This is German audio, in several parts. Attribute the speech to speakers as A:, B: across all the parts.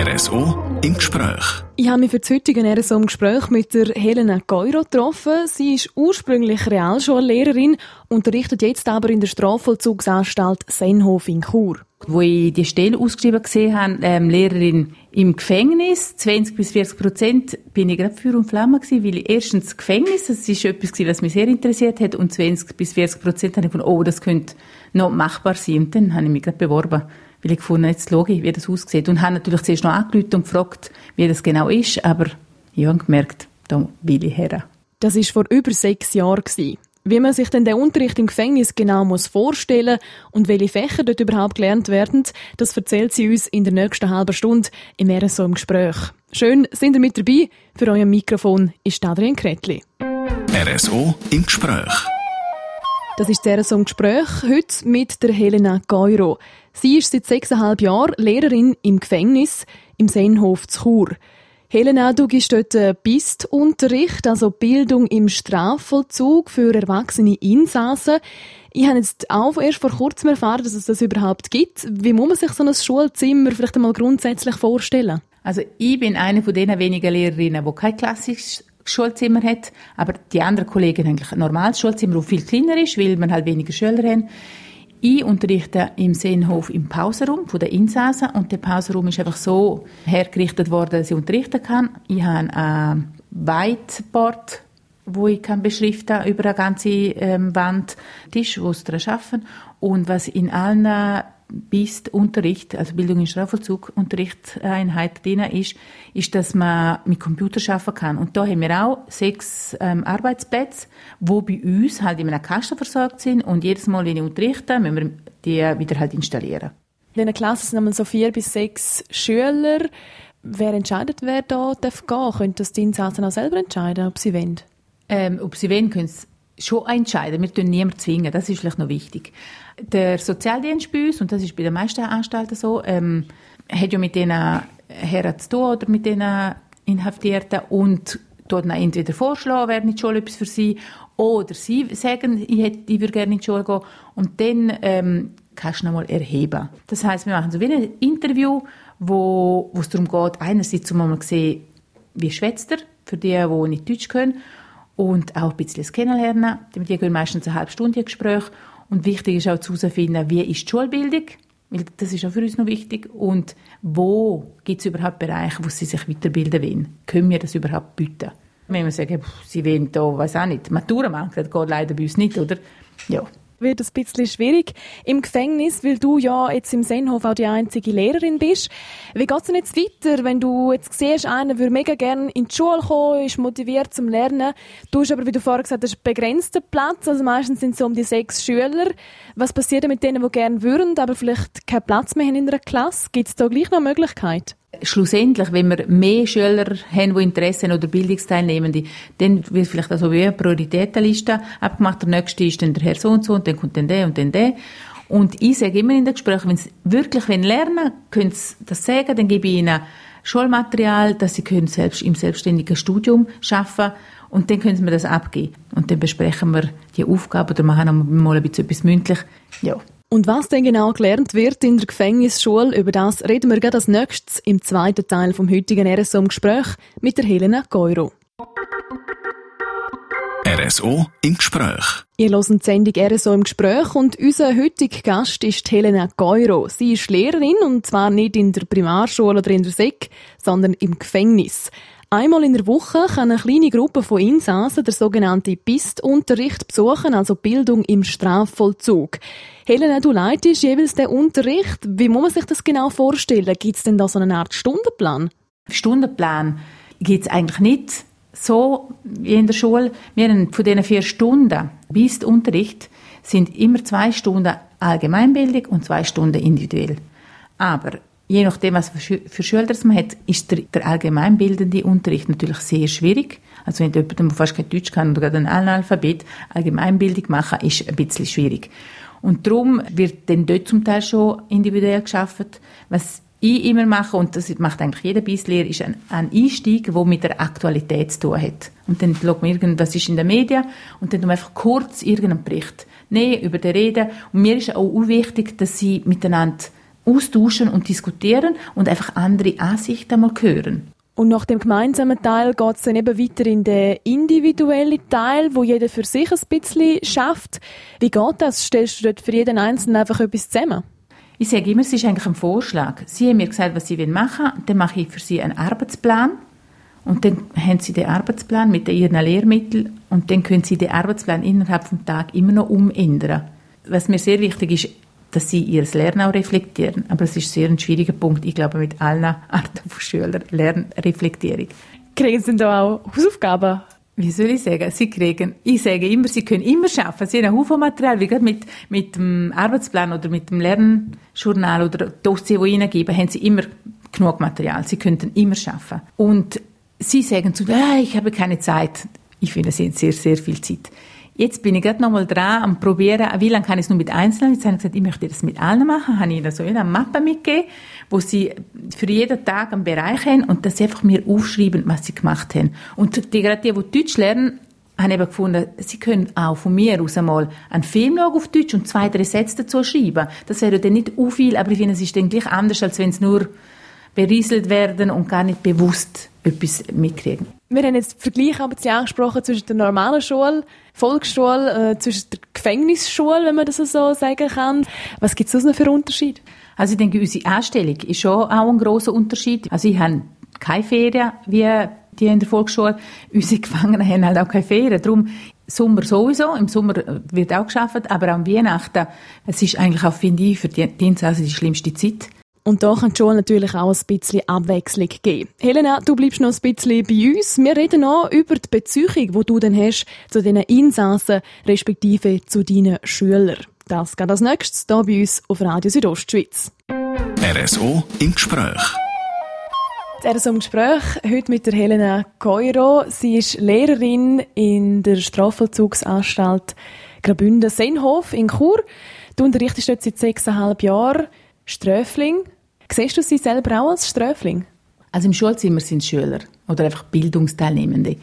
A: RSO im Gespräch.
B: Ich habe mich für das heutige RSO im Gespräch mit der Helena Geuro getroffen. Sie ist ursprünglich Realschullehrerin, unterrichtet jetzt aber in der Strafvollzugsanstalt Senhof in Chur.
C: Wo ich die Stelle ausgeschrieben gesehen habe, ähm, Lehrerin im Gefängnis, 20 bis 40 Prozent, bin ich gerade für und Flamme gewesen, weil ich erstens Gefängnis, das ist etwas gewesen, was mich sehr interessiert hat, und 20 bis 40 Prozent habe ich gefunden, oh, das könnte noch machbar sein. Und dann habe ich mich gerade beworben weil ich gefunden jetzt schaue ich, wie das aussieht. Und habe natürlich zuerst noch angerufen und gefragt, wie das genau ist, aber ich habe gemerkt, da will ich her.
B: Das war vor über sechs Jahren. Wie man sich denn den Unterricht im Gefängnis genau muss vorstellen und welche Fächer dort überhaupt gelernt werden, das erzählt sie uns in der nächsten halben Stunde im RSO im Gespräch. Schön, sind ihr mit dabei? Für euer Mikrofon ist Adrian Kretli.
A: RSO im Gespräch.
B: Das ist das RSO im Gespräch heute mit der Helena Geuro. Sie ist seit sechseinhalb Jahren Lehrerin im Gefängnis im Seenhof zu Chur. Helena, du gibst dort BIST-Unterricht, also Bildung im Strafvollzug für erwachsene Insassen. Ich habe jetzt auch erst vor kurzem erfahren, dass es das überhaupt gibt. Wie muss man sich so ein Schulzimmer vielleicht einmal grundsätzlich vorstellen?
C: Also ich bin eine von den wenigen Lehrerinnen, die kein klassisches Schulzimmer hat, aber die anderen Kollegen haben ein normales Schulzimmer, das viel kleiner ist, weil man halt weniger Schüler haben. Ich unterrichte im Seenhof im Pausenraum von den Insassen und der Pausenraum ist einfach so hergerichtet worden, dass ich unterrichten kann. Ich habe ein Whiteboard, wo ich kann beschriften über eine ganze ähm, Wand, Tisch, wo sie daran arbeiten und was in allen BIST Unterricht, also Bildung in Strafvollzug Unterrichtseinheit drin ist, ist, dass man mit Computer arbeiten kann. Und da haben wir auch sechs ähm, Arbeitsplätze, wo bei uns halt in einem Kasten versorgt sind und jedes Mal, wenn ich unterrichte, müssen wir die wieder halt installieren.
B: In einer Klasse sind so vier bis sechs Schüler. Wer entscheidet, wer da darf gehen? Können das die Insassen auch selber entscheiden, ob sie wollen?
C: Ähm, ob sie wollen, können sie schon entscheiden. Wir tun niemanden zwingen, das ist vielleicht noch wichtig. Der Sozialdienst bei uns, und das ist bei den meisten Anstalten so, ähm, hat ja mit denen Herren zu tun oder mit denen Inhaftierten und dort entweder vorschlagen, wäre nicht schon etwas für sie, oder sie sagen, ich, hätte, ich würde gerne in die Schule gehen und dann ähm, kannst du nochmal erheben. Das heißt, wir machen so wie ein Interview, wo, wo es darum geht, einerseits um mal zu sehen, wie schwätzt er, für die, die nicht Deutsch können, und auch ein bisschen das Kennenlernen. Die gehen meistens eine halbe Stunde Gespräch. Und wichtig ist auch zu herausfinden, wie ist die Schulbildung, weil das ist auch für uns noch wichtig. Und wo gibt es überhaupt Bereiche, wo sie sich weiterbilden wollen? Können wir das überhaupt bieten? Wenn wir sagen, sie wollen da, weiß auch nicht, Matura machen, das geht leider bei uns nicht, oder? Ja,
B: wird es ein bisschen schwierig im Gefängnis, weil du ja jetzt im Sennhof auch die einzige Lehrerin bist. Wie geht es denn jetzt weiter, wenn du jetzt siehst, einer würde mega gerne in die Schule kommen, ist motiviert zum Lernen. Du hast aber, wie du vorher gesagt hast, begrenzter Platz, also meistens sind es so um die sechs Schüler. Was passiert mit denen, die gerne würden, aber vielleicht keinen Platz mehr haben in einer Klasse? Gibt es da gleich noch eine Möglichkeit?
C: Schlussendlich, wenn wir mehr Schüler haben, die Interesse haben oder Bildungsteilnehmende, dann wird vielleicht also wie eine Prioritätenliste abgemacht. Der nächste ist dann der Herr so und so und dann kommt dann der und dann der. Und ich sage immer in den Gesprächen, wenn sie wirklich lernen können sie das sagen, dann gebe ich ihnen Schulmaterial, dass sie können selbst im selbstständigen Studium schaffen und dann können sie mir das abgeben. Und dann besprechen wir die Aufgabe oder machen mal ein bisschen etwas mündlich. Ja.
B: Und was denn genau gelernt wird in der Gefängnisschule, über das reden wir gerade als nächstes im zweiten Teil vom heutigen RSO-Gespräch mit der Helena Geuro.
A: RSO im Gespräch.
B: Ihr hört die Sendung RSO im Gespräch und unser heutiger Gast ist Helena Geuro. Sie ist Lehrerin und zwar nicht in der Primarschule oder in der SEC, sondern im Gefängnis. Einmal in der Woche kann eine kleine Gruppe von Insassen der sogenannte BIST-Unterricht besuchen, also Bildung im Strafvollzug. Helena, du leitest jeweils den Unterricht. Wie muss man sich das genau vorstellen? Gibt es denn da so eine Art Stundenplan?
C: Stundenplan gibt es eigentlich nicht so wie in der Schule. Wir haben von diesen vier Stunden BIST-Unterricht sind immer zwei Stunden Allgemeinbildung und zwei Stunden individuell. Aber je nachdem, was für Schüler man hat, ist der, der allgemeinbildende Unterricht natürlich sehr schwierig. Also wenn jemand, der fast kein Deutsch kann oder gerade ein Analphabet Allgemeinbildung machen, ist ein bisschen schwierig. Und darum wird dann dort zum Teil schon individuell geschaffen. Was ich immer mache, und das macht eigentlich jeder Beisslehrer, ist ein, ein Einstieg, der mit der Aktualität zu tun hat. Und dann schaut man irgendwas ist in den Medien und dann einfach kurz irgendeinen Bericht nehmen, über den reden. Und mir ist auch wichtig, dass sie miteinander austauschen und diskutieren und einfach andere Ansichten mal hören.
B: Und nach dem gemeinsamen Teil geht es dann eben weiter in den individuellen Teil, wo jeder für sich ein bisschen schafft. Wie geht das? Stellst du dort für jeden Einzelnen einfach etwas zusammen?
C: Ich sage immer, es ist eigentlich ein Vorschlag. Sie haben mir gesagt, was sie machen wollen. Dann mache ich für sie einen Arbeitsplan. Und dann haben sie den Arbeitsplan mit ihren Lehrmitteln und dann können sie den Arbeitsplan innerhalb des Tages immer noch umändern. Was mir sehr wichtig ist, dass sie ihr Lernen auch reflektieren. Aber es ist sehr ein schwieriger Punkt, ich glaube, mit allen Arten von Schülern, Lernreflektierung.
B: Kriegen sie da auch Hausaufgaben?
C: Wie soll ich sagen? Sie kriegen, ich sage immer, sie können immer schaffen. Sie haben einen Haufen Material, wie gerade mit, mit dem Arbeitsplan oder mit dem Lernjournal oder Dossier, das ihnen geben, haben sie immer genug Material. Sie könnten immer schaffen. Und sie sagen zu mir, ah, ich habe keine Zeit. Ich finde, sie haben sehr, sehr viel Zeit. Jetzt bin ich gerade noch mal dran am probieren, wie lange kann ich es nur mit Einzelnen? Jetzt habe ich gesagt, ich möchte das mit allen machen. Habe ich ihnen so eine Mappe mitgegeben, wo sie für jeden Tag einen Bereich haben und sie einfach mir aufschreiben, was sie gemacht haben. Und die, gerade die, die Deutsch lernen, haben eben gefunden, sie können auch von mir aus einmal einen Film schauen auf Deutsch und zwei, drei Sätze dazu schreiben. Das wäre dann nicht u viel, aber ich finde, es ist dann gleich anders, als wenn es nur berieselt werden und gar nicht bewusst etwas mitkriegen.
B: Wir haben jetzt den Vergleich aber angesprochen zwischen der normalen Schule, Volksschule, äh, zwischen der Gefängnisschule, wenn man das so sagen kann. Was gibt es noch für Unterschied?
C: Also ich denke, unsere Anstellung ist schon auch ein großer Unterschied. Also ich habe keine Ferien wie die in der Volksschule. Unsere Gefangenen haben halt auch keine Ferien. Darum Sommer sowieso, im Sommer wird auch geschafft, aber am Weihnachten, es ist eigentlich auch, finde ich, für die Dienste also die schlimmste Zeit.
B: Und da kann schon natürlich auch ein bisschen Abwechslung geben. Helena, du bleibst noch ein bisschen bei uns. Wir reden noch über die Beziehung, die du dann hast zu deinen Insassen, respektive zu deinen Schülern. Das geht als nächstes hier bei uns auf Radio Südostschweiz.
A: RSO im Gespräch.
B: Das RSO im Gespräch heute mit der Helena Keuro. Sie ist Lehrerin in der Strafvollzugsanstalt Graubünden-Senhof in Chur. Du unterrichtest dort seit sechseinhalb Jahren. Sträfling. Siehst du sie selber auch als Sträfling?
C: Also im Schulzimmer sind Schüler oder einfach Bildungsteilnehmende.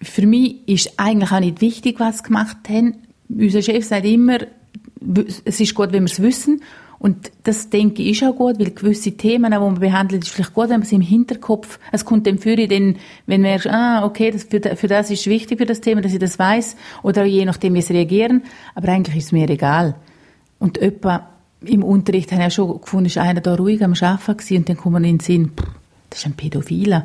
C: Für mich ist eigentlich auch nicht wichtig, was sie gemacht haben. Unser Chef sagt immer, es ist gut, wenn wir es wissen. Und das denke ich ist auch gut, weil gewisse Themen, die man behandelt, ist vielleicht gut, wenn man sie im Hinterkopf, es kommt dem für dann, wenn man ah, okay, das, für, für das ist wichtig für das Thema, dass ich das weiß, oder je nachdem, wie sie reagieren. Aber eigentlich ist es mir egal. Und etwa im Unterricht habe ich schon gefunden, ist einer da ruhig am Arbeiten und dann kommt man in den Sinn, pff, das ist ein Pädophiler.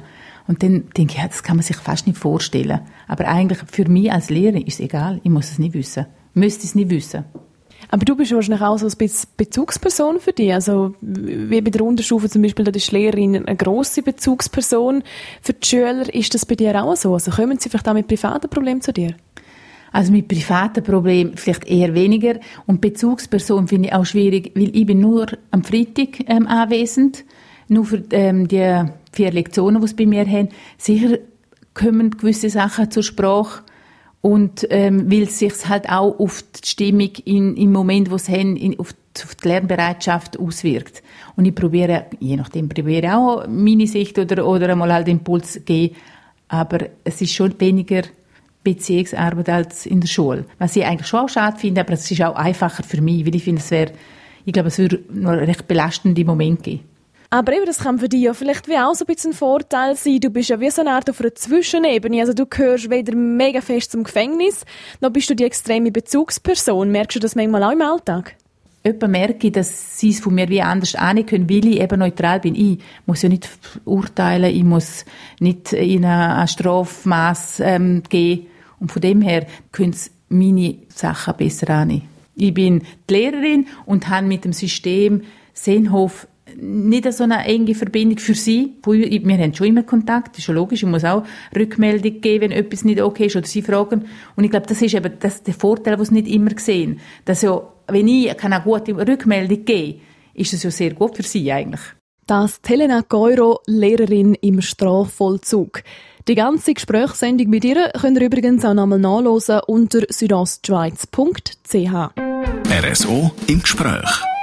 C: Und dann denke ich, ja, das kann man sich fast nicht vorstellen. Aber eigentlich für mich als Lehrer ist es egal, ich muss es nicht wissen. Ich müsste es nicht wissen.
B: Aber du bist wahrscheinlich auch so ein Bezugsperson für dich. Also, wie bei der Unterstufe zum Beispiel, da ist die Lehrerin eine grosse Bezugsperson. Für die Schüler ist das bei dir auch so? Also, kommen sie vielleicht auch mit privaten Problemen zu dir?
C: Also mit privaten Problemen vielleicht eher weniger. Und Bezugsperson finde ich auch schwierig, weil ich bin nur am Freitag ähm, anwesend, nur für ähm, die vier Lektionen, die sie bei mir haben. Sicher kommen gewisse Sachen zur Sprache und ähm, weil es sich halt auch auf die Stimmung in, im Moment, wo sie haben, in, auf, die, auf die Lernbereitschaft auswirkt. Und ich probiere, je nachdem, probiere auch meine Sicht oder, oder einmal halt Impuls zu geben, aber es ist schon weniger Beziehungsarbeit als in der Schule. Was ich eigentlich schon schade finde, aber es ist auch einfacher für mich, weil ich finde, es wäre, ich glaube, es würde noch recht belastende Momente geben.
B: Aber eben, das kann für dich ja vielleicht wie auch so ein bisschen ein Vorteil sein. Du bist ja wie so eine Art auf einer Zwischenebene. Also du gehörst weder mega fest zum Gefängnis, noch bist du die extreme Bezugsperson. Merkst du das manchmal auch im Alltag?
C: Jemand merke ich, dass sie es von mir wie anders annehmen können, weil ich eben neutral bin. Ich muss ja nicht urteilen, ich muss nicht in ein Strafmaß ähm, gehen und von dem her können sie meine Sachen besser annehmen. Ich bin die Lehrerin und habe mit dem System Seenhof nicht so eine enge Verbindung für sie. Wir haben schon immer Kontakt, das ist schon logisch. Ich muss auch Rückmeldung geben, wenn etwas nicht okay ist oder sie fragen. Und ich glaube, das ist eben das der Vorteil, den sie nicht immer sehen. Dass ja, wenn ich eine gute Rückmeldung gebe, ist das ja sehr gut für sie eigentlich.
B: Das Helena Geuro, Lehrerin im Strafvollzug. Die ganze Gesprächssendung mit ihr könnt ihr übrigens auch nochmal nachlesen unter südostschweiz.ch.
A: RSO im Gespräch.